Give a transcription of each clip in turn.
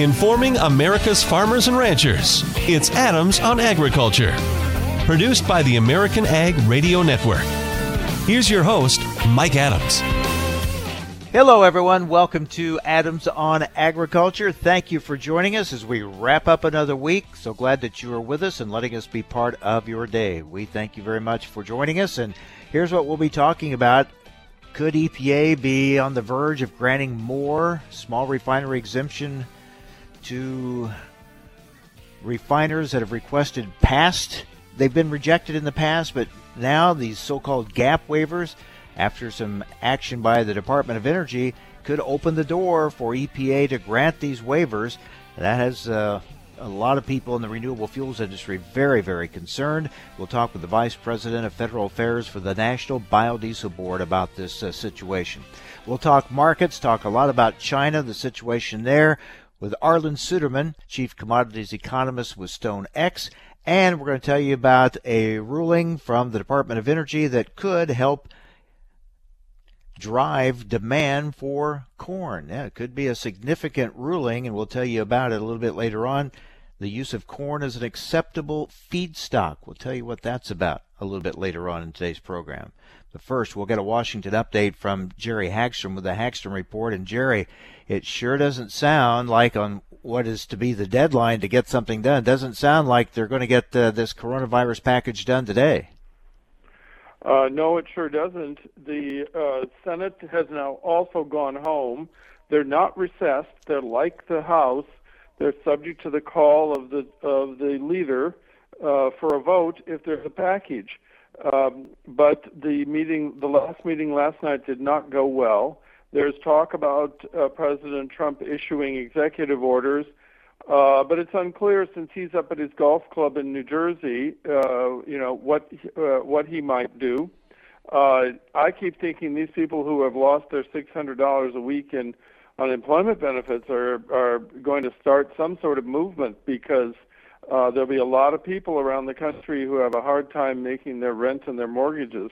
informing America's farmers and ranchers. It's Adams on Agriculture, produced by the American Ag Radio Network. Here's your host, Mike Adams. Hello, everyone. Welcome to Adams on Agriculture. Thank you for joining us as we wrap up another week. So glad that you are with us and letting us be part of your day. We thank you very much for joining us. And here's what we'll be talking about. Could EPA be on the verge of granting more small refinery exemption to refiners that have requested past? They've been rejected in the past, but now these so called gap waivers after some action by the Department of Energy, could open the door for EPA to grant these waivers. That has uh, a lot of people in the renewable fuels industry very, very concerned. We'll talk with the Vice President of Federal Affairs for the National Biodiesel Board about this uh, situation. We'll talk markets, talk a lot about China, the situation there, with Arlan Suderman, Chief Commodities Economist with StoneX. And we're going to tell you about a ruling from the Department of Energy that could help drive demand for corn. Yeah, it could be a significant ruling, and we'll tell you about it a little bit later on. The use of corn as an acceptable feedstock. We'll tell you what that's about a little bit later on in today's program. But first, we'll get a Washington update from Jerry Hagstrom with the Hagstrom Report. And Jerry, it sure doesn't sound like on what is to be the deadline to get something done. Doesn't sound like they're going to get uh, this coronavirus package done today. Uh, no, it sure doesn't. The uh, Senate has now also gone home. They're not recessed. They're like the House. They're subject to the call of the of the leader uh, for a vote if there's a package. Um, but the meeting, the last meeting last night, did not go well. There's talk about uh, President Trump issuing executive orders uh, but it's unclear since he's up at his golf club in New Jersey, uh, you know what uh, what he might do. Uh, I keep thinking these people who have lost their six hundred dollars a week in unemployment benefits are are going to start some sort of movement because uh, there'll be a lot of people around the country who have a hard time making their rent and their mortgages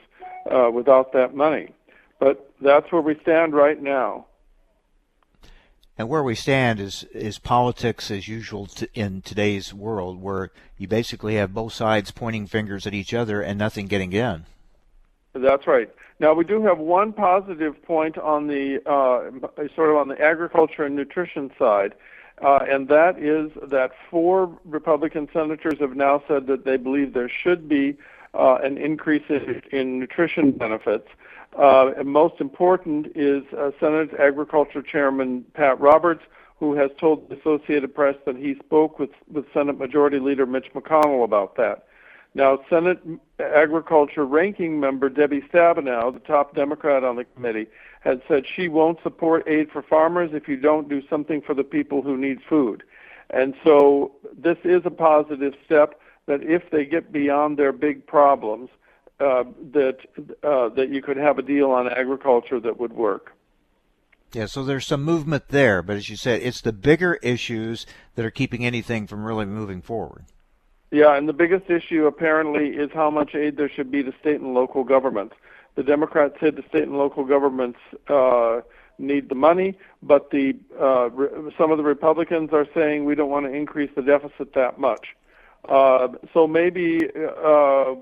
uh, without that money. But that's where we stand right now. And where we stand is is politics as usual to, in today's world, where you basically have both sides pointing fingers at each other and nothing getting done. That's right. Now we do have one positive point on the uh, sort of on the agriculture and nutrition side, uh, and that is that four Republican senators have now said that they believe there should be uh, an increase in, in nutrition benefits. Uh, and most important is uh, Senate Agriculture Chairman Pat Roberts, who has told the Associated Press that he spoke with, with Senate Majority Leader Mitch McConnell about that. Now, Senate Agriculture Ranking Member Debbie Stabenow, the top Democrat on the committee, had said she won't support aid for farmers if you don't do something for the people who need food. And so this is a positive step that if they get beyond their big problems, uh, that uh, that you could have a deal on agriculture that would work. Yeah, so there's some movement there, but as you said, it's the bigger issues that are keeping anything from really moving forward. Yeah, and the biggest issue apparently is how much aid there should be to state and local governments. The Democrats said the state and local governments uh, need the money, but the uh, re- some of the Republicans are saying we don't want to increase the deficit that much. Uh, so maybe uh,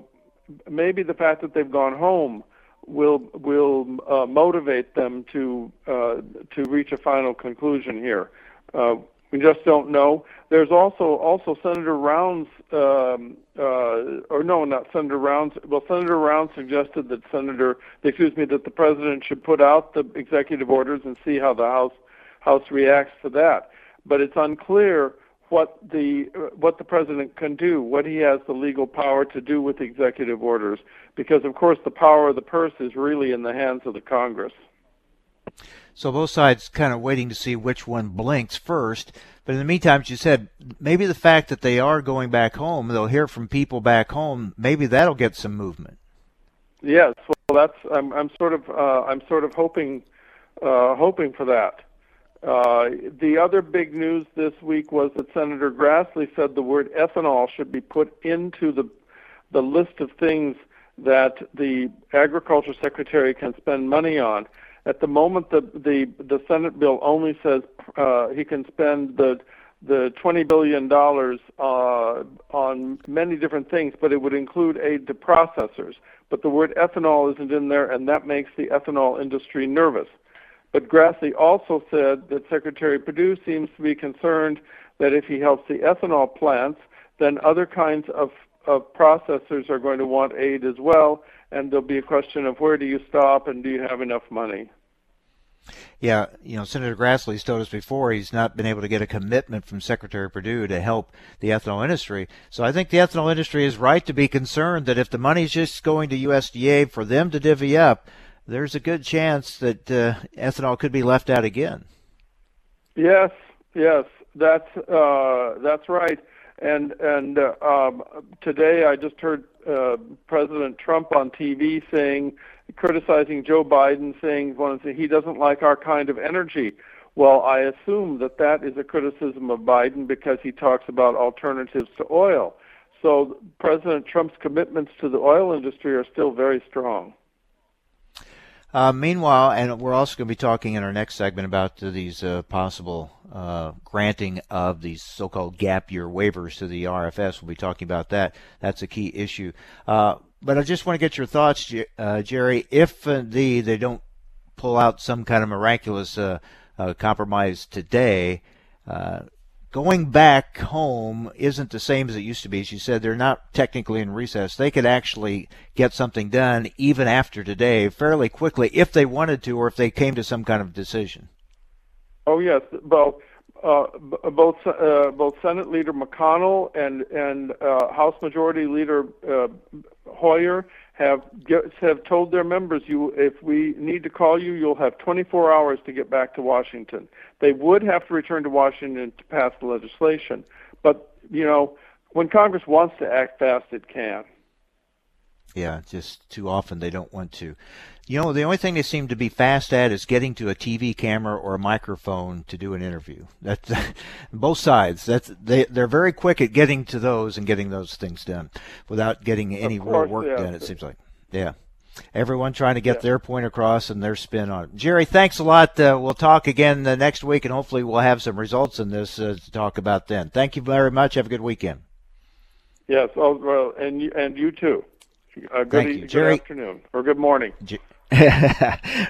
maybe the fact that they've gone home will will uh, motivate them to uh, to reach a final conclusion here. Uh, we just don't know. There's also also Senator Rounds, um, uh, or no, not Senator Rounds. Well, Senator Rounds suggested that Senator, excuse me, that the president should put out the executive orders and see how the House House reacts to that. But it's unclear what the what the president can do, what he has the legal power to do with executive orders, because of course the power of the purse is really in the hands of the Congress. So both sides kind of waiting to see which one blinks first. But in the meantime, you said, maybe the fact that they are going back home, they'll hear from people back home. Maybe that'll get some movement. Yes, well, that's I'm I'm sort of uh, I'm sort of hoping uh, hoping for that. Uh, the other big news this week was that Senator Grassley said the word ethanol should be put into the the list of things that the agriculture secretary can spend money on. At the moment, the the the Senate bill only says uh, he can spend the the twenty billion dollars uh, on many different things, but it would include aid to processors. But the word ethanol isn't in there, and that makes the ethanol industry nervous. But Grassley also said that Secretary Perdue seems to be concerned that if he helps the ethanol plants, then other kinds of, of processors are going to want aid as well, and there'll be a question of where do you stop and do you have enough money? Yeah, you know, Senator Grassley's told us before he's not been able to get a commitment from Secretary Perdue to help the ethanol industry. So I think the ethanol industry is right to be concerned that if the money's just going to USDA for them to divvy up, there's a good chance that uh, ethanol could be left out again. Yes, yes, that's uh, that's right. And and uh, um, today I just heard uh, President Trump on TV saying, criticizing Joe Biden, saying one he doesn't like our kind of energy. Well, I assume that that is a criticism of Biden because he talks about alternatives to oil. So President Trump's commitments to the oil industry are still very strong. Uh, meanwhile, and we're also going to be talking in our next segment about uh, these uh, possible uh, granting of these so-called gap year waivers to the RFS. We'll be talking about that. That's a key issue. Uh, but I just want to get your thoughts, uh, Jerry. If indeed they don't pull out some kind of miraculous compromise today, going back home isn't the same as it used to be. As you said, they're not technically in recess. They could actually get something done even after today fairly quickly if they wanted to or if they came to some kind of decision. Oh, yes. Well, uh, both uh, both Senate Leader McConnell and and uh, House Majority Leader uh, Hoyer have have told their members, you if we need to call you, you'll have 24 hours to get back to Washington. They would have to return to Washington to pass the legislation, but you know when Congress wants to act fast, it can. Yeah, just too often they don't want to. You know, the only thing they seem to be fast at is getting to a TV camera or a microphone to do an interview. That's both sides. That's they they're very quick at getting to those and getting those things done without getting any real work yeah. done. It seems like, yeah. Everyone trying to get yeah. their point across and their spin on it. Jerry, thanks a lot. Uh, we'll talk again uh, next week, and hopefully we'll have some results in this uh, to talk about then. Thank you very much. Have a good weekend. Yes. Oh, well, and you, and you too. Uh, good, Thank you. good Jerry, afternoon or good morning.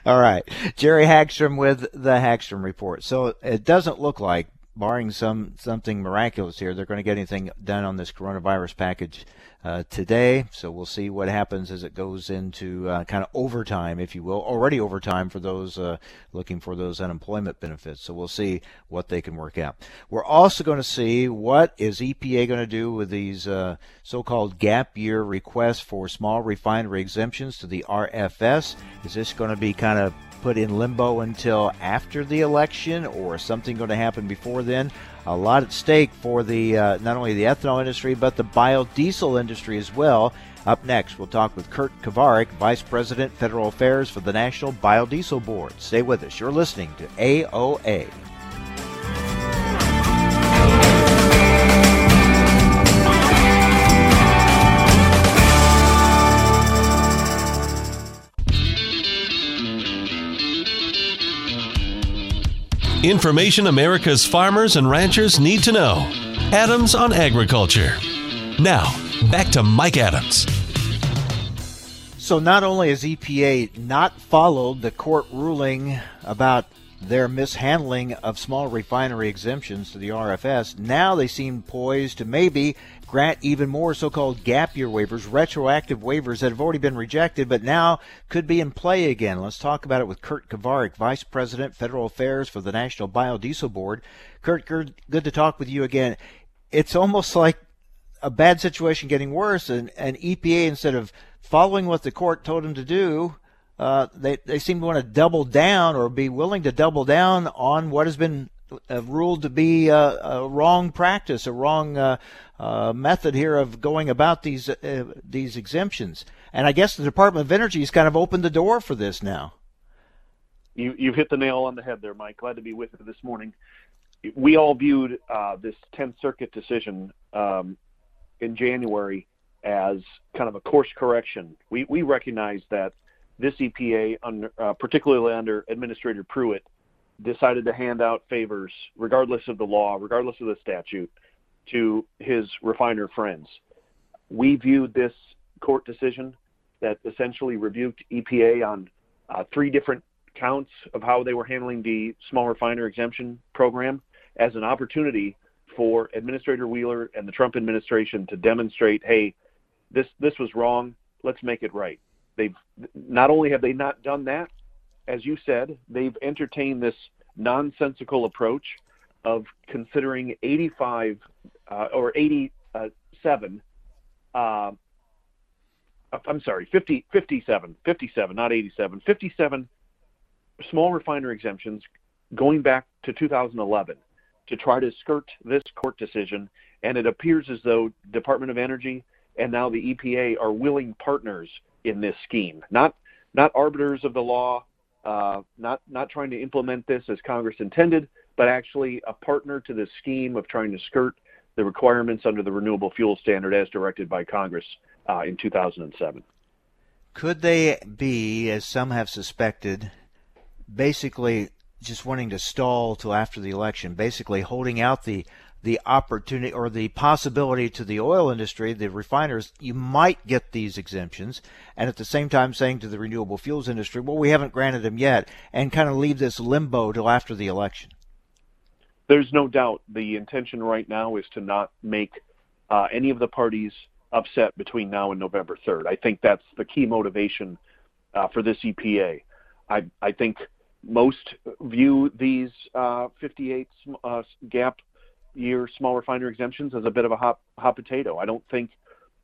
All right. Jerry Hagstrom with the Hagstrom Report. So it doesn't look like, barring some something miraculous here, they're going to get anything done on this coronavirus package uh, today. So we'll see what happens as it goes into uh, kind of overtime, if you will, already overtime for those uh, looking for those unemployment benefits. So we'll see what they can work out. We're also going to see what is EPA going to do with these uh, so-called gap year requests for small refinery exemptions to the RFS. Is this going to be kind of put in limbo until after the election, or is something going to happen before then? A lot at stake for the uh, not only the ethanol industry but the biodiesel industry as well. Up next, we'll talk with Kurt Kovarik, Vice President Federal Affairs for the National Biodiesel Board. Stay with us. You're listening to AOA. Information America's farmers and ranchers need to know. Adams on Agriculture. Now, back to Mike Adams. So, not only has EPA not followed the court ruling about their mishandling of small refinery exemptions to the RFS, now they seem poised to maybe grant even more so-called gap year waivers, retroactive waivers that have already been rejected, but now could be in play again. Let's talk about it with Kurt Kovarik, Vice President, Federal Affairs for the National Biodiesel Board. Kurt, good, to talk with you again. It's almost like a bad situation getting worse, and, and EPA, instead of following what the court told them to do, uh, they, they seem to want to double down or be willing to double down on what has been uh, ruled to be a, a, wrong practice, a wrong uh, uh, method here of going about these uh, these exemptions. And I guess the Department of Energy has kind of opened the door for this now. You you've hit the nail on the head there, Mike. Glad to be with you this morning. We all viewed uh, this 10th Circuit decision um, in January as kind of a course correction. We we recognize that this EPA, under, uh, particularly under Administrator Pruitt, decided to hand out favors, regardless of the law, regardless of the statute, to his refiner friends. We viewed this court decision that essentially rebuked EPA on uh, three different counts of how they were handling the small refiner exemption program as an opportunity for Administrator Wheeler and the Trump administration to demonstrate, hey, this this was wrong. Let's make it right. They've not only have they not done that, as you said, they've entertained this nonsensical approach of considering 85 uh, or 87. Uh, I'm sorry, 50, 57, 57, not 87, 57 small refiner exemptions going back to 2011 to try to skirt this court decision. And it appears as though Department of Energy and now the EPA are willing partners in this scheme, not not arbiters of the law, uh, not not trying to implement this as Congress intended, but actually a partner to this scheme of trying to skirt the requirements under the renewable fuel standard as directed by Congress uh, in 2007. Could they be, as some have suspected, basically just wanting to stall till after the election, basically holding out the the opportunity or the possibility to the oil industry, the refiners, you might get these exemptions, and at the same time saying to the renewable fuels industry, well, we haven't granted them yet, and kind of leave this limbo till after the election. There's no doubt the intention right now is to not make uh, any of the parties upset between now and November 3rd. I think that's the key motivation uh, for this EPA. I, I think most view these uh, 58 uh, gap year small refiner exemptions as a bit of a hot, hot potato. I don't think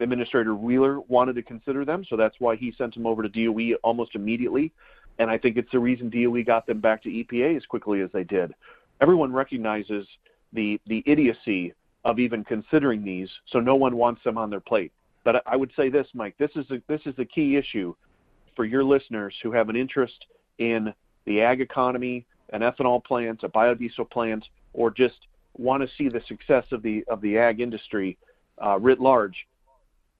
Administrator Wheeler wanted to consider them, so that's why he sent them over to DOE almost immediately. And I think it's the reason DOE got them back to EPA as quickly as they did. Everyone recognizes the the idiocy of even considering these, so no one wants them on their plate. But I would say this, Mike, this is a, this is the key issue for your listeners who have an interest in the ag economy, an ethanol plant, a biodiesel plant, or just want to see the success of the of the ag industry uh, writ large.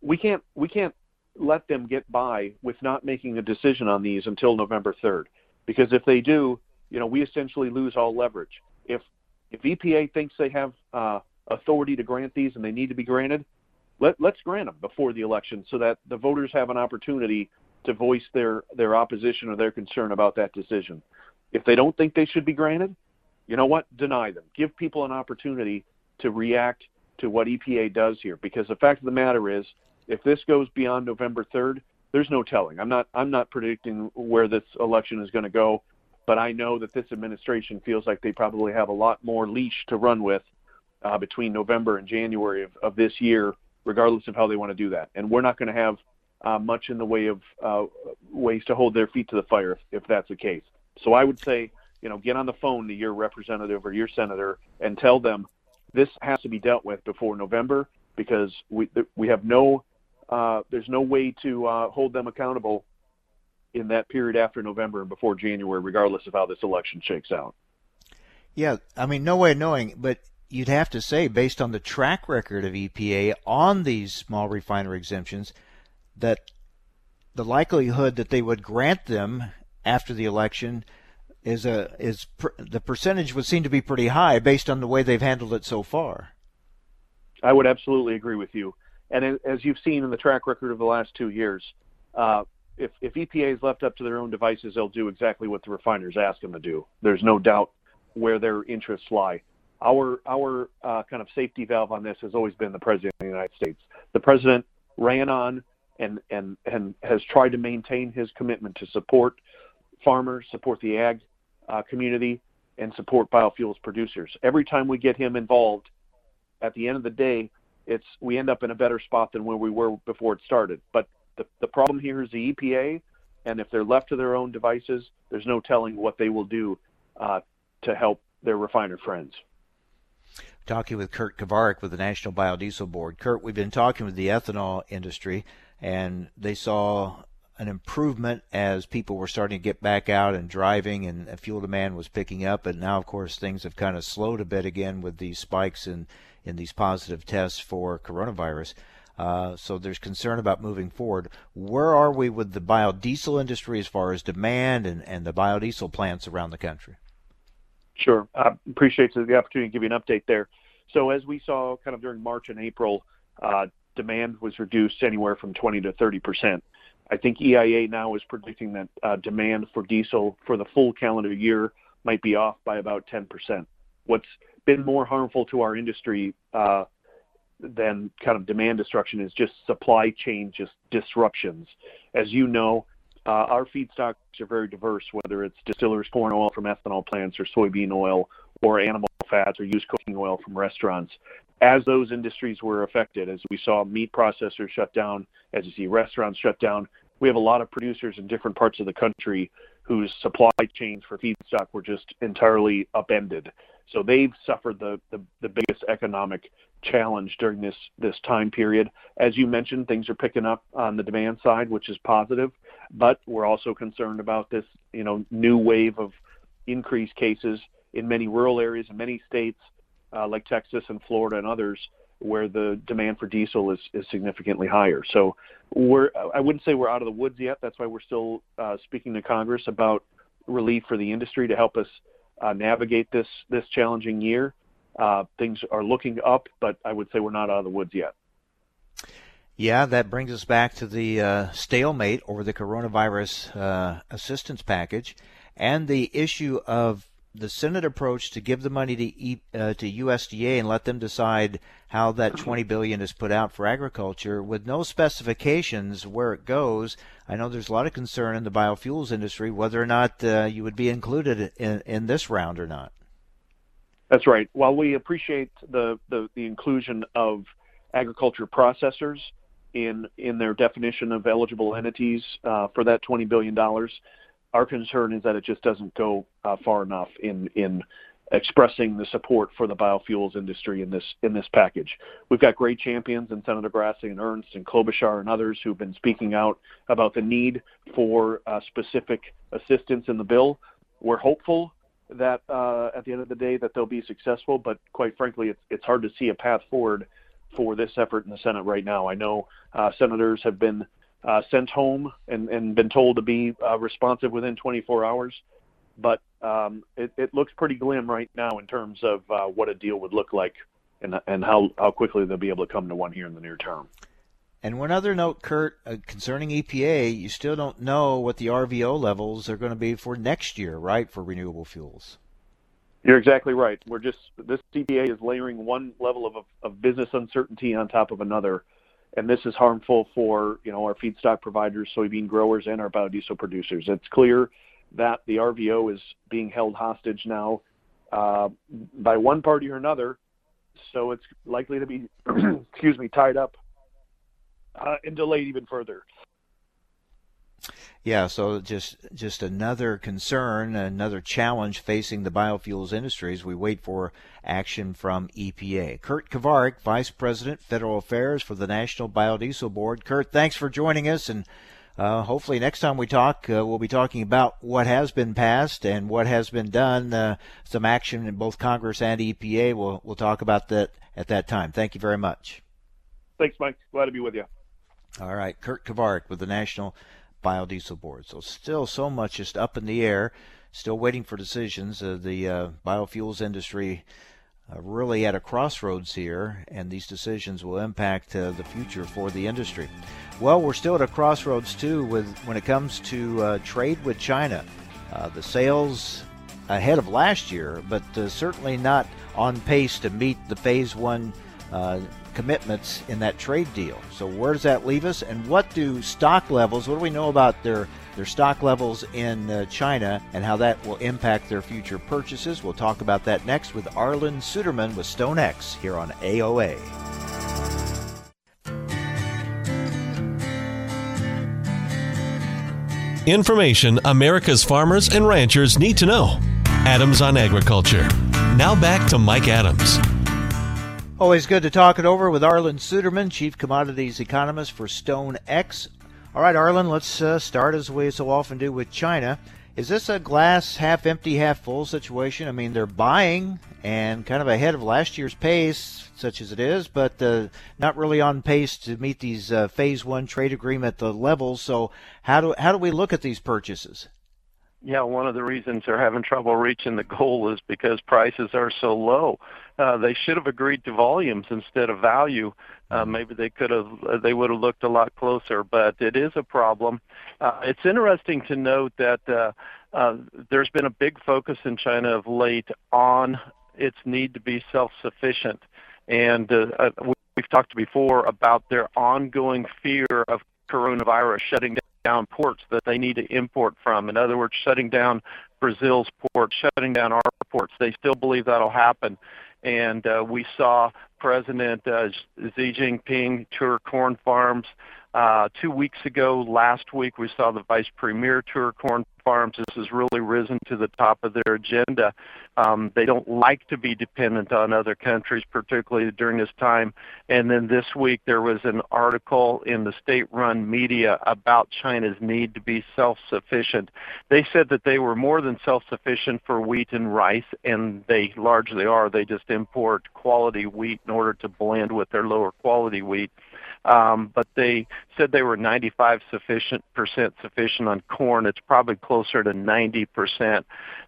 We can't we can't let them get by with not making a decision on these until November 3rd, because if they do, you know, we essentially lose all leverage. If if EPA thinks they have uh, authority to grant these and they need to be granted, let let's grant them before the election so that the voters have an opportunity to voice their their opposition or their concern about that decision. If they don't think they should be granted, you know what? Deny them. Give people an opportunity to react to what EPA does here because the fact of the matter is if this goes beyond November 3rd, there's no telling. I'm not I'm not predicting where this election is going to go, but I know that this administration feels like they probably have a lot more leash to run with uh, between November and January of, of this year, regardless of how they want to do that. And we're not going to have uh, much in the way of uh, ways to hold their feet to the fire if, if that's the case. So I would say, you know, get on the phone to your representative or your senator and tell them this has to be dealt with before November because we we have no uh, there's no way to uh, hold them accountable in that period after November and before January, regardless of how this election shakes out. Yeah, I mean, no way of knowing, but you'd have to say, based on the track record of EPA on these small refiner exemptions, that the likelihood that they would grant them after the election is a is the percentage would seem to be pretty high based on the way they've handled it so far. I would absolutely agree with you, and as you've seen in the track record of the last two years, uh, if if EPA is left up to their own devices, they'll do exactly what the refiners ask them to do. There's no doubt where their interests lie. Our our uh, kind of safety valve on this has always been the president of the United States. The president ran on and and and has tried to maintain his commitment to support farmers, support the ag uh, community, and support biofuels producers. Every time we get him involved, at the end of the day, it's we end up in a better spot than where we were before it started. But the the problem here is the EPA, and if they're left to their own devices, there's no telling what they will do uh, to help their refiner friends talking with Kurt Kovarik with the National Biodiesel Board. Kurt, we've been talking with the ethanol industry and they saw an improvement as people were starting to get back out and driving and fuel demand was picking up and now of course things have kind of slowed a bit again with these spikes in in these positive tests for coronavirus Uh, so there's concern about moving forward. Where are we with the biodiesel industry as far as demand and, and the biodiesel plants around the country? Sure. I appreciate the opportunity to give you an update there. So as we saw kind of during March and April, uh, demand was reduced anywhere from 20 to 30 percent. I think EIA now is predicting that uh, demand for diesel for the full calendar year might be off by about 10 percent. What's been more harmful to our industry uh, than kind of demand destruction is just supply chain just disruptions. As you know, uh, our feedstocks are very diverse, whether it's distillers corn oil from ethanol plants or soybean oil or animal fats or used cooking oil from restaurants. As those industries were affected, as we saw meat processors shut down, as you see restaurants shut down, we have a lot of producers in different parts of the country whose supply chains for feedstock were just entirely upended. So they've suffered the, the, the biggest economic challenge during this, this time period. As you mentioned, things are picking up on the demand side, which is positive, but we're also concerned about this, you know, new wave of increased cases in many rural areas in many states uh, like Texas and Florida and others where the demand for diesel is, is significantly higher. So we're I wouldn't say we're out of the woods yet. That's why we're still uh, speaking to Congress about relief for the industry to help us uh, navigate this this challenging year. Uh, things are looking up, but I would say we're not out of the woods yet. Yeah, that brings us back to the uh, stalemate over the coronavirus uh, assistance package and the issue of the Senate approach to give the money to e, uh, to USDA and let them decide how that 20 billion is put out for agriculture with no specifications where it goes. I know there's a lot of concern in the biofuels industry whether or not uh, you would be included in, in this round or not. That's right. While we appreciate the, the, the inclusion of agriculture processors in in their definition of eligible entities uh, for that 20 billion dollars, our concern is that it just doesn't go uh, far enough in in expressing the support for the biofuels industry in this in this package. We've got great champions in Senator Grassley and Ernst and Klobuchar and others who've been speaking out about the need for uh, specific assistance in the bill. We're hopeful that uh, at the end of the day that they'll be successful, but quite frankly, it's hard to see a path forward for this effort in the Senate right now. I know senators have been uh, sent home and, and been told to be uh, responsive within 24 hours. But um, it, it looks pretty glim right now in terms of uh, what a deal would look like and, and how, how quickly they'll be able to come to one here in the near term. And one other note, Kurt, uh, concerning EPA, you still don't know what the RVO levels are going to be for next year, right, for renewable fuels. You're exactly right. We're just this EPA is layering one level of, of business uncertainty on top of another and this is harmful for you know our feedstock providers, soybean growers, and our biodiesel producers. It's clear that the RVO is being held hostage now uh, by one party or another, so it's likely to be, excuse me, tied up uh, and delayed even further. Yeah, so just just another concern, another challenge facing the biofuels industry as we wait for action from EPA. Kurt Kovarik, Vice President, Federal Affairs for the National Biodiesel Board. Kurt, thanks for joining us, and uh, hopefully next time we talk, uh, we'll be talking about what has been passed and what has been done. Uh, some action in both Congress and EPA. We'll we'll talk about that at that time. Thank you very much. Thanks, Mike. Glad to be with you. All right, Kurt Kovarik with the National biodiesel board. So still so much just up in the air, still waiting for decisions. Uh, the uh, biofuels industry uh, really at a crossroads here, and these decisions will impact uh, the future for the industry. Well, we're still at a crossroads too with when it comes to uh, trade with China. Uh, the sales ahead of last year, but certainly not on pace to meet the phase one commitments in that trade deal. So where does that leave us? And what do stock levels? What do we know about their their stock levels in uh, China and how that will impact their future purchases? We'll talk about that next with Arlan Suderman with StoneX here on AOA. Information America's farmers and ranchers need to know. Adams on Agriculture. Now back to Mike Adams. Always good to talk it over with Arlan Suderman, Chief Commodities Economist for StoneX. All right, Arlan, let's uh, start as we so often do with China. Is this a glass half empty, half full situation? I mean, they're buying and kind of ahead of last year's pace, such as it is, but uh, not really on pace to meet these uh, phase one trade agreement the levels. So how do how do we look at these purchases? Yeah, one of the reasons they're having trouble reaching the goal is because prices are so low. Uh, they should have agreed to volumes instead of value. Uh, mm-hmm. maybe they could have, uh, they would have looked a lot closer, but it is a problem. Uh, it's interesting to note that uh, uh, there's been a big focus in China of late on its need to be self-sufficient, and uh, uh, we've talked before about their ongoing fear of coronavirus shutting down ports that they need to import from. In other words, shutting down Brazil's ports, shutting down our ports. They still believe that'll happen. And uh, we saw President uh, Xi Jinping tour corn farms uh, two weeks ago. Last week, we saw the Vice Premier tour corn farms. This has really risen to the top of their agenda. Um, they don't like to be dependent on other countries, particularly during this time. And then this week there was an article in the state-run media about China's need to be self-sufficient. They said that they were more than self-sufficient for wheat and rice, and they largely are. They just import quality wheat in order to blend with their lower quality wheat. Um, but they said they were 95 sufficient percent sufficient on corn. It's probably closer to 90 percent.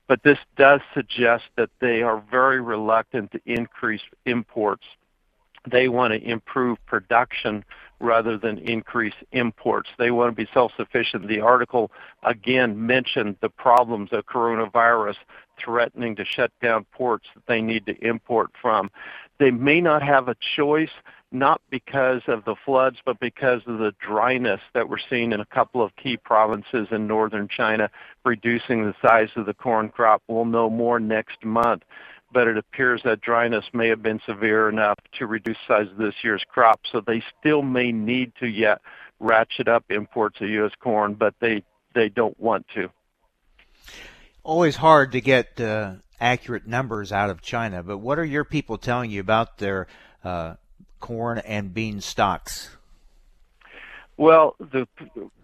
But this does suggest that they are very reluctant to increase imports. They want to improve production rather than increase imports. They want to be self-sufficient. The article again mentioned the problems of coronavirus threatening to shut down ports that they need to import from. They may not have a choice not because of the floods, but because of the dryness that we're seeing in a couple of key provinces in northern China, reducing the size of the corn crop. We'll know more next month, but it appears that dryness may have been severe enough to reduce size of this year's crop, so they still may need to yet ratchet up imports of U.S. corn, but they, they don't want to. Always hard to get uh, accurate numbers out of China, but what are your people telling you about their uh, corn and bean stocks? Well, the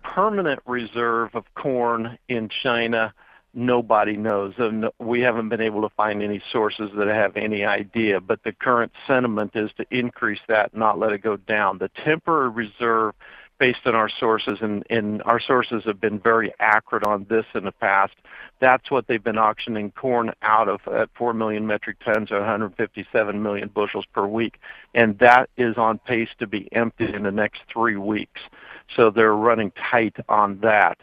permanent reserve of corn in China, nobody knows. We haven't been able to find any sources that have any idea, but the current sentiment is to increase that, not let it go down. The temporary reserve based on our sources, and, and our sources have been very accurate on this in the past. That's what they've been auctioning corn out of at 4 million metric tons or 157 million bushels per week, and that is on pace to be emptied in the next three weeks. So they're running tight on that.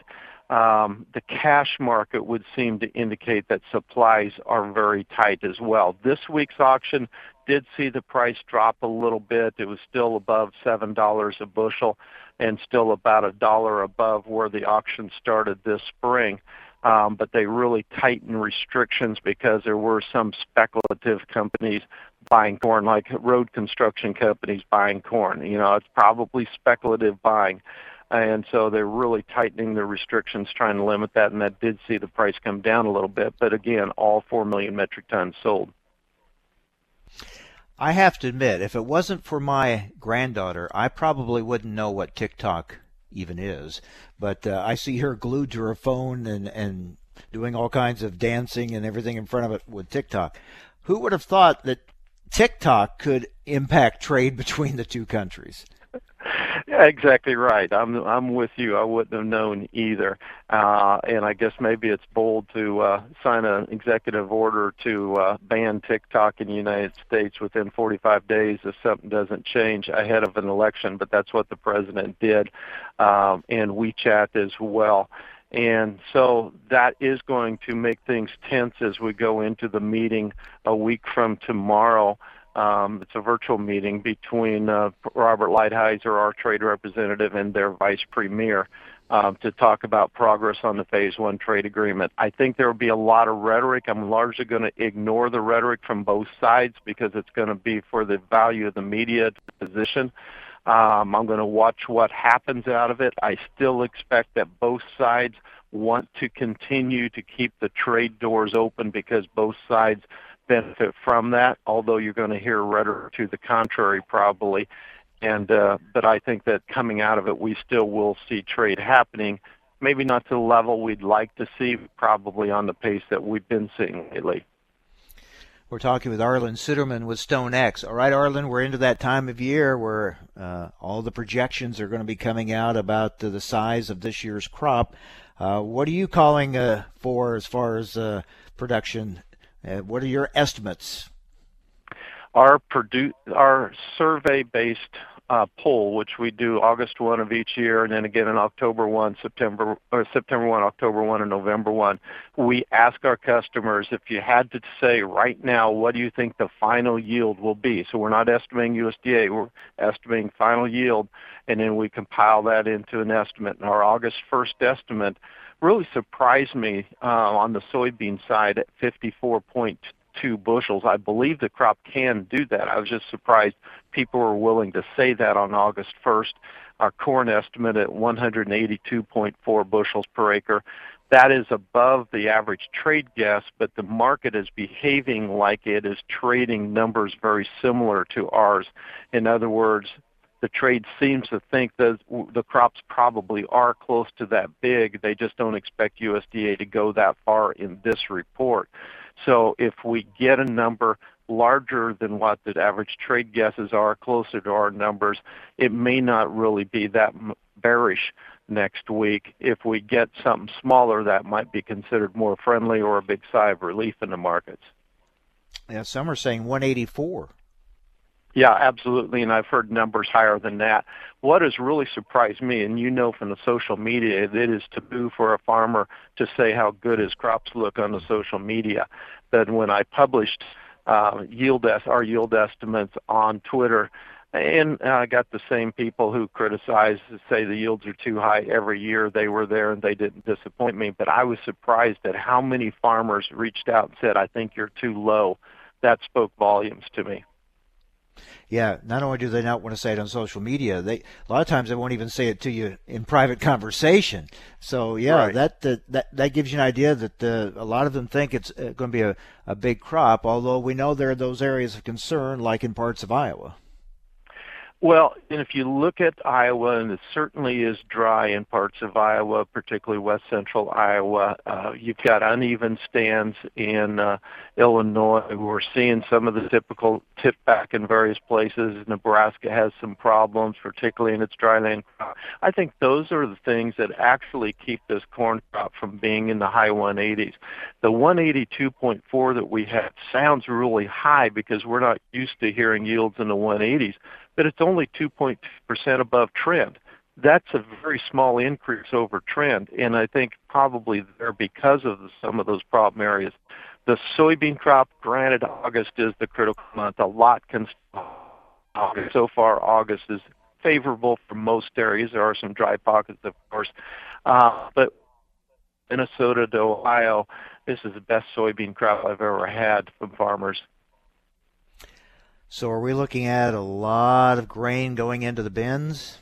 Um, the cash market would seem to indicate that supplies are very tight as well. This week's auction did see the price drop a little bit. It was still above $7 a bushel and still about a dollar above where the auction started this spring. Um, but they really tightened restrictions because there were some speculative companies buying corn, like road construction companies buying corn. You know, it's probably speculative buying. And so they're really tightening the restrictions, trying to limit that, and that did see the price come down a little bit. But again, all 4 million metric tons sold. I have to admit, if it wasn't for my granddaughter, I probably wouldn't know what TikTok even is. But uh, I see her glued to her phone and, and doing all kinds of dancing and everything in front of it with TikTok. Who would have thought that TikTok could impact trade between the two countries? Yeah, exactly right. I'm I'm with you. I wouldn't have known either. Uh, and I guess maybe it's bold to uh, sign an executive order to uh, ban TikTok in the United States within 45 days if something doesn't change ahead of an election. But that's what the president did, um, and WeChat as well. And so that is going to make things tense as we go into the meeting a week from tomorrow. Um, it's a virtual meeting between uh, Robert Lighthizer, our trade representative, and their vice premier uh, to talk about progress on the phase one trade agreement. I think there will be a lot of rhetoric. I'm largely going to ignore the rhetoric from both sides because it's going to be for the value of the media position. Um, I'm going to watch what happens out of it. I still expect that both sides want to continue to keep the trade doors open because both sides benefit from that, although you're going to hear rhetoric to the contrary probably. And uh, but I think that coming out of it, we still will see trade happening. Maybe not to the level we'd like to see, probably on the pace that we've been seeing lately. We're talking with Arlan Suderman with StoneX. All right, Arlan, we're into that time of year where uh, all the projections are going to be coming out about the size of this year's crop. Uh, what are you calling uh, for as far as uh, production? Uh, what are your estimates? Our, produ- our survey-based uh, poll, which we do August 1 of each year, and then again in October 1, September or September 1, October 1, and November 1. We ask our customers if you had to say right now, what do you think the final yield will be? So we're not estimating USDA, we're estimating final yield, and then we compile that into an estimate. And our August 1st estimate really surprised me uh, on the soybean side at 54.2 bushels. I believe the crop can do that. I was just surprised people were willing to say that on August 1st. Our corn estimate at 182.4 bushels per acre. That is above the average trade guess, but the market is behaving like it is trading numbers very similar to ours. In other words, the trade seems to think that the crops probably are close to that big. They just don't expect USDA to go that far in this report. So if we get a number larger than what the average trade guesses are, closer to our numbers, it may not really be that bearish next week. If we get something smaller, that might be considered more friendly or a big sigh of relief in the markets. Yeah, some are saying 184. Yeah, absolutely, and I've heard numbers higher than that. What has really surprised me, and you know from the social media, it is taboo for a farmer to say how good his crops look on the social media. But when I published uh, yield es- our yield estimates on Twitter, and I got the same people who criticize, say the yields are too high every year. They were there and they didn't disappoint me, but I was surprised at how many farmers reached out and said, "I think you're too low." That spoke volumes to me yeah, not only do they not want to say it on social media, they a lot of times they won't even say it to you in private conversation. So yeah, right. that, that that that gives you an idea that uh, a lot of them think it's uh, going to be a, a big crop. Although we know there are those areas of concern, like in parts of Iowa. Well, and if you look at Iowa, and it certainly is dry in parts of Iowa, particularly west central Iowa, uh, you've got uneven stands in uh, Illinois. We're seeing some of the typical tip back in various places. Nebraska has some problems, particularly in its dryland crop. I think those are the things that actually keep this corn crop from being in the high 180s. The 182.4 that we have sounds really high because we're not used to hearing yields in the 180s but it's only 2.2% above trend. That's a very small increase over trend, and I think probably there because of some of those problem areas. The soybean crop, granted, August is the critical month. A lot can. So far, August is favorable for most areas. There are some dry pockets, of course, uh, but Minnesota to Ohio, this is the best soybean crop I've ever had from farmers. So are we looking at a lot of grain going into the bins?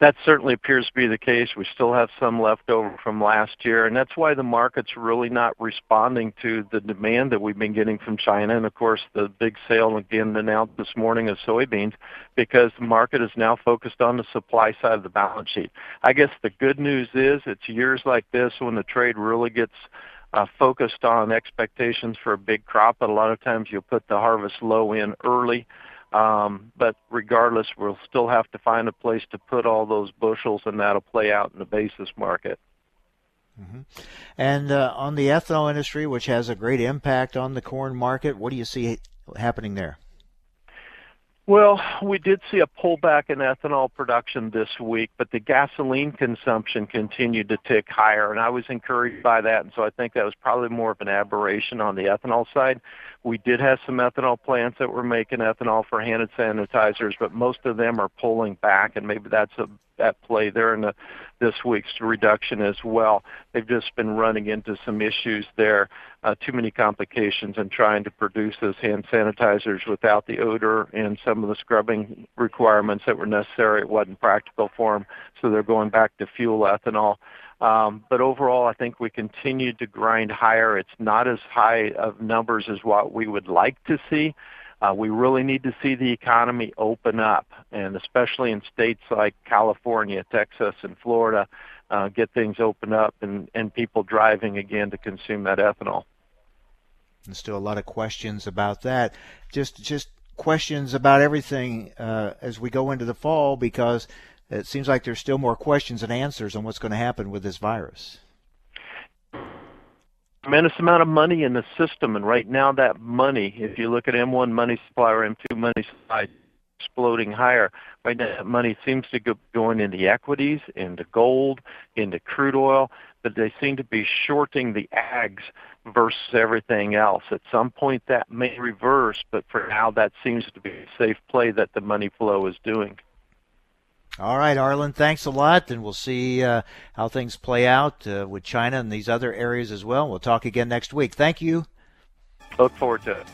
That certainly appears to be the case. We still have some left over from last year, and that's why the market's really not responding to the demand that we've been getting from China. And of course, the big sale again announced this morning of soybeans, because the market is now focused on the supply side of the balance sheet. I guess the good news is it's years like this when the trade really gets uh, focused on expectations for a big crop, but a lot of times you'll put the harvest low in early. Um, but regardless, we'll still have to find a place to put all those bushels, and that'll play out in the basis market. Mm-hmm. And uh, on the ethanol industry, which has a great impact on the corn market, what do you see happening there? Well, we did see a pullback in ethanol production this week, but the gasoline consumption continued to tick higher, and I was encouraged by that. And so I think that was probably more of an aberration on the ethanol side. We did have some ethanol plants that were making ethanol for hand sanitizers, but most of them are pulling back, and maybe that's a at play there in the, this week's reduction as well. They've just been running into some issues there, uh, too many complications in trying to produce those hand sanitizers without the odor and some of the scrubbing requirements that were necessary. It wasn't practical for them, so they're going back to fuel ethanol. Um, but overall, I think we continue to grind higher. It's not as high of numbers as what we would like to see, uh, we really need to see the economy open up, and especially in states like California, Texas, and Florida, uh, get things open up and, and people driving again to consume that ethanol. And still a lot of questions about that. Just just questions about everything uh, as we go into the fall because it seems like there's still more questions and answers on what's going to happen with this virus. Tremendous amount of money in the system, and right now that money, if you look at M1 money supply or M2 money supply, exploding higher. Right now, that money seems to go going into equities, into gold, into crude oil, but they seem to be shorting the ags versus everything else. At some point, that may reverse, but for now, that seems to be a safe play that the money flow is doing. All right, Arlan, thanks a lot, and we'll see uh, how things play out uh, with China and these other areas as well. We'll talk again next week. Thank you. Look forward to it.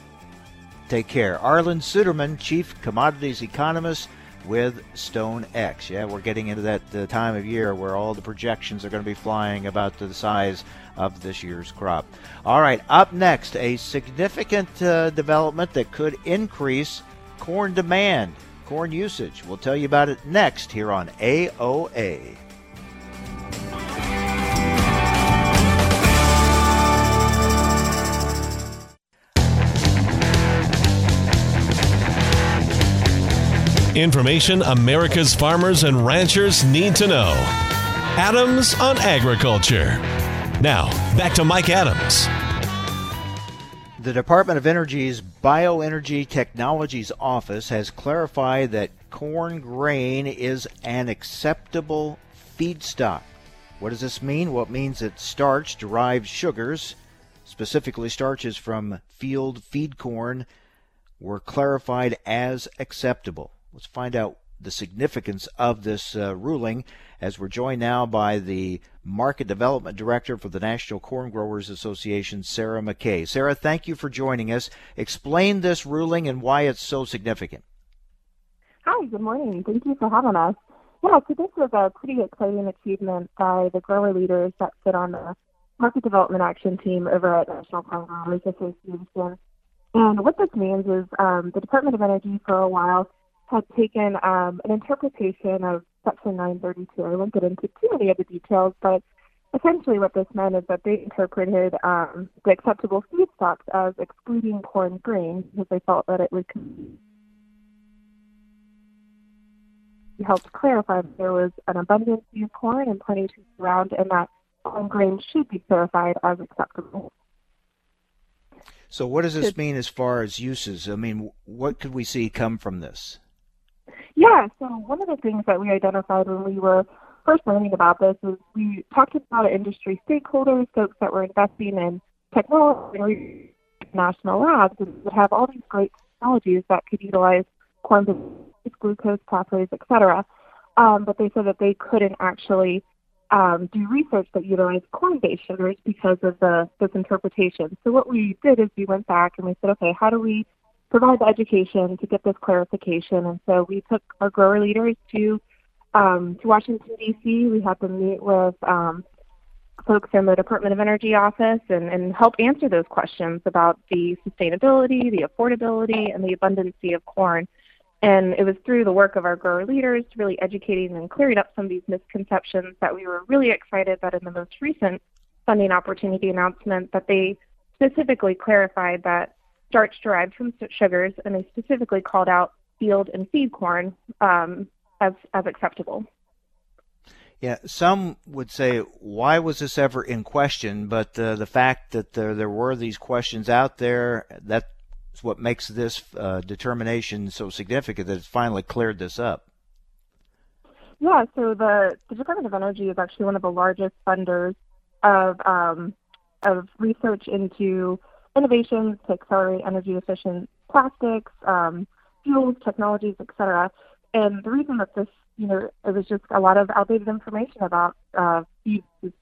Take care. Arlan Suderman, Chief Commodities Economist with StoneX. Yeah, we're getting into that uh, time of year where all the projections are going to be flying about the size of this year's crop. All right, up next, a significant uh, development that could increase corn demand corn usage. We'll tell you about it next here on AOA. Information America's farmers and ranchers need to know. Adams on Agriculture. Now, back to Mike Adams. The Department of Energy's Bioenergy Technologies Office has clarified that corn grain is an acceptable feedstock. What does this mean? Well, it means that starch derived sugars, specifically starches from field feed corn, were clarified as acceptable. Let's find out the significance of this uh, ruling as we're joined now by the Market Development Director for the National Corn Growers Association, Sarah McKay. Sarah, thank you for joining us. Explain this ruling and why it's so significant. Hi, good morning. Thank you for having us. Yeah, so this was a pretty exciting achievement by the grower leaders that sit on the Market Development Action Team over at National Corn Growers Association. And what this means is um, the Department of Energy for a while had taken um, an interpretation of Section 932. I won't get into too many of the details, but essentially what this meant is that they interpreted um, the acceptable feedstocks as excluding corn grain because they felt that it would help clarify that there was an abundance of corn and plenty to surround, and that corn grain should be clarified as acceptable. So, what does this mean as far as uses? I mean, what could we see come from this? Yeah, so one of the things that we identified when we were first learning about this is we talked to about industry stakeholders, folks that were investing in technology, national labs, would have all these great technologies that could utilize based glucose pathways, et cetera. Um, but they said that they couldn't actually um, do research that utilized corn-based sugars because of the this interpretation. So what we did is we went back and we said, okay, how do we provide the education to get this clarification. And so we took our grower leaders to um, to Washington D.C. We had them meet with um, folks in the Department of Energy office and, and help answer those questions about the sustainability, the affordability, and the abundancy of corn. And it was through the work of our grower leaders, really educating and clearing up some of these misconceptions that we were really excited that in the most recent funding opportunity announcement that they specifically clarified that starch derived from sugars, and they specifically called out field and feed corn um, as as acceptable. Yeah, some would say, why was this ever in question? But uh, the fact that there, there were these questions out there, that's what makes this uh, determination so significant that it's finally cleared this up. Yeah, so the, the Department of Energy is actually one of the largest funders of um, of research into innovations to accelerate energy efficient plastics, um, fuels, technologies, etc. And the reason that this, you know, it was just a lot of outdated information about uh,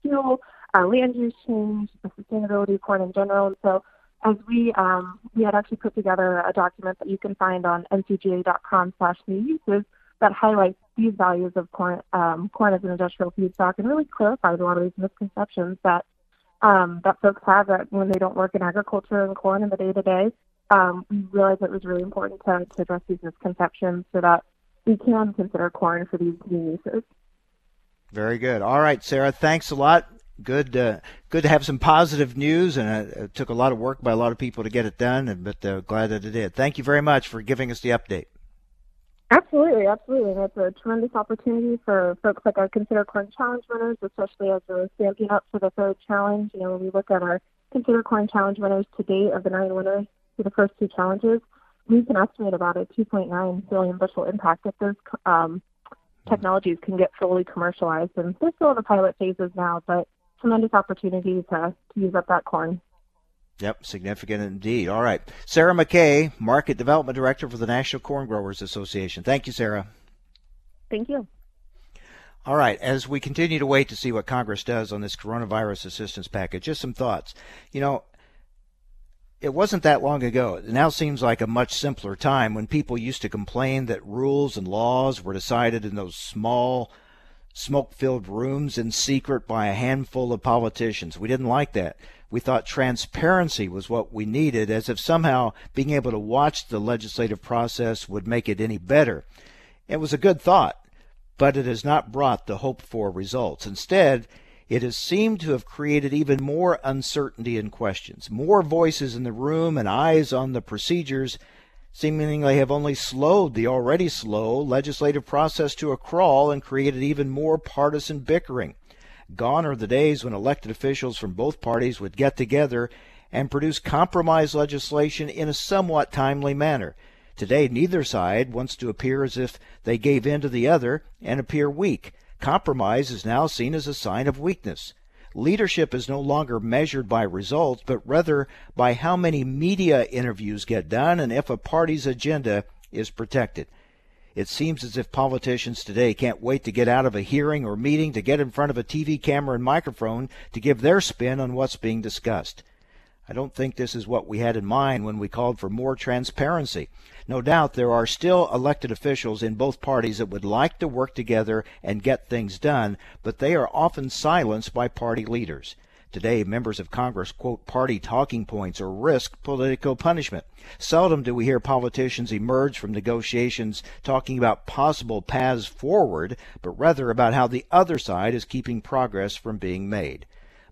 fuel, uh, land use change, the sustainability of corn in general. And so as we um, we had actually put together a document that you can find on ncga.com slash new uses that highlights these values of corn, um, corn as an industrial feedstock and really clarifies a lot of these misconceptions that um, that folks have that when they don't work in agriculture and corn in the day to day. We realized it was really important to, to address these misconceptions so that we can consider corn for these new uses. Very good. All right, Sarah, thanks a lot. good uh, good to have some positive news, and it took a lot of work by a lot of people to get it done, but uh, glad that it did. Thank you very much for giving us the update. Absolutely, absolutely. And it's a tremendous opportunity for folks like our Consider Corn Challenge winners, especially as we're stamping up for the third challenge. You know, when we look at our Consider Corn Challenge winners to date of the nine winners for the first two challenges, we can estimate about a 2.9 billion bushel impact if those um, technologies can get fully commercialized. And they're still in the pilot phases now, but tremendous opportunity to, to use up that corn. Yep, significant indeed. All right. Sarah McKay, Market Development Director for the National Corn Growers Association. Thank you, Sarah. Thank you. All right, as we continue to wait to see what Congress does on this coronavirus assistance package, just some thoughts. You know, it wasn't that long ago. It now seems like a much simpler time when people used to complain that rules and laws were decided in those small, smoke filled rooms in secret by a handful of politicians. We didn't like that. We thought transparency was what we needed, as if somehow being able to watch the legislative process would make it any better. It was a good thought, but it has not brought the hoped for results. Instead, it has seemed to have created even more uncertainty and questions. More voices in the room and eyes on the procedures seemingly have only slowed the already slow legislative process to a crawl and created even more partisan bickering. Gone are the days when elected officials from both parties would get together and produce compromise legislation in a somewhat timely manner. Today, neither side wants to appear as if they gave in to the other and appear weak. Compromise is now seen as a sign of weakness. Leadership is no longer measured by results, but rather by how many media interviews get done and if a party's agenda is protected. It seems as if politicians today can't wait to get out of a hearing or meeting to get in front of a TV camera and microphone to give their spin on what's being discussed. I don't think this is what we had in mind when we called for more transparency. No doubt there are still elected officials in both parties that would like to work together and get things done, but they are often silenced by party leaders. Today, members of Congress quote party talking points or risk political punishment. Seldom do we hear politicians emerge from negotiations talking about possible paths forward, but rather about how the other side is keeping progress from being made.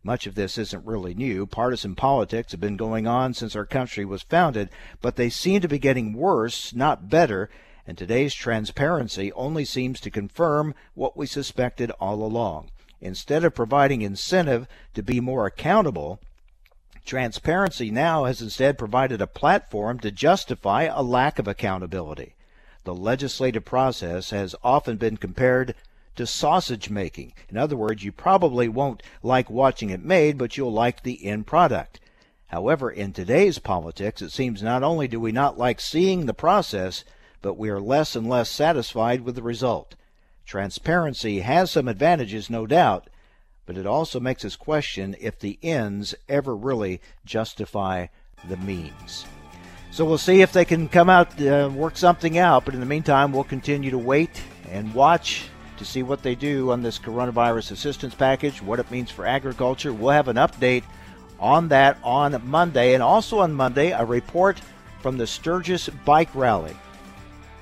Much of this isn't really new. Partisan politics have been going on since our country was founded, but they seem to be getting worse, not better, and today's transparency only seems to confirm what we suspected all along. Instead of providing incentive to be more accountable, transparency now has instead provided a platform to justify a lack of accountability. The legislative process has often been compared to sausage making. In other words, you probably won't like watching it made, but you'll like the end product. However, in today's politics, it seems not only do we not like seeing the process, but we are less and less satisfied with the result. Transparency has some advantages, no doubt, but it also makes us question if the ends ever really justify the means. So we'll see if they can come out, uh, work something out, but in the meantime, we'll continue to wait and watch to see what they do on this coronavirus assistance package, what it means for agriculture. We'll have an update on that on Monday. And also on Monday, a report from the Sturgis Bike Rally.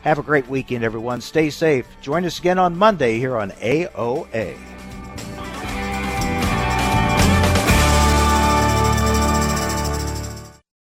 Have a great weekend, everyone. Stay safe. Join us again on Monday here on AOA.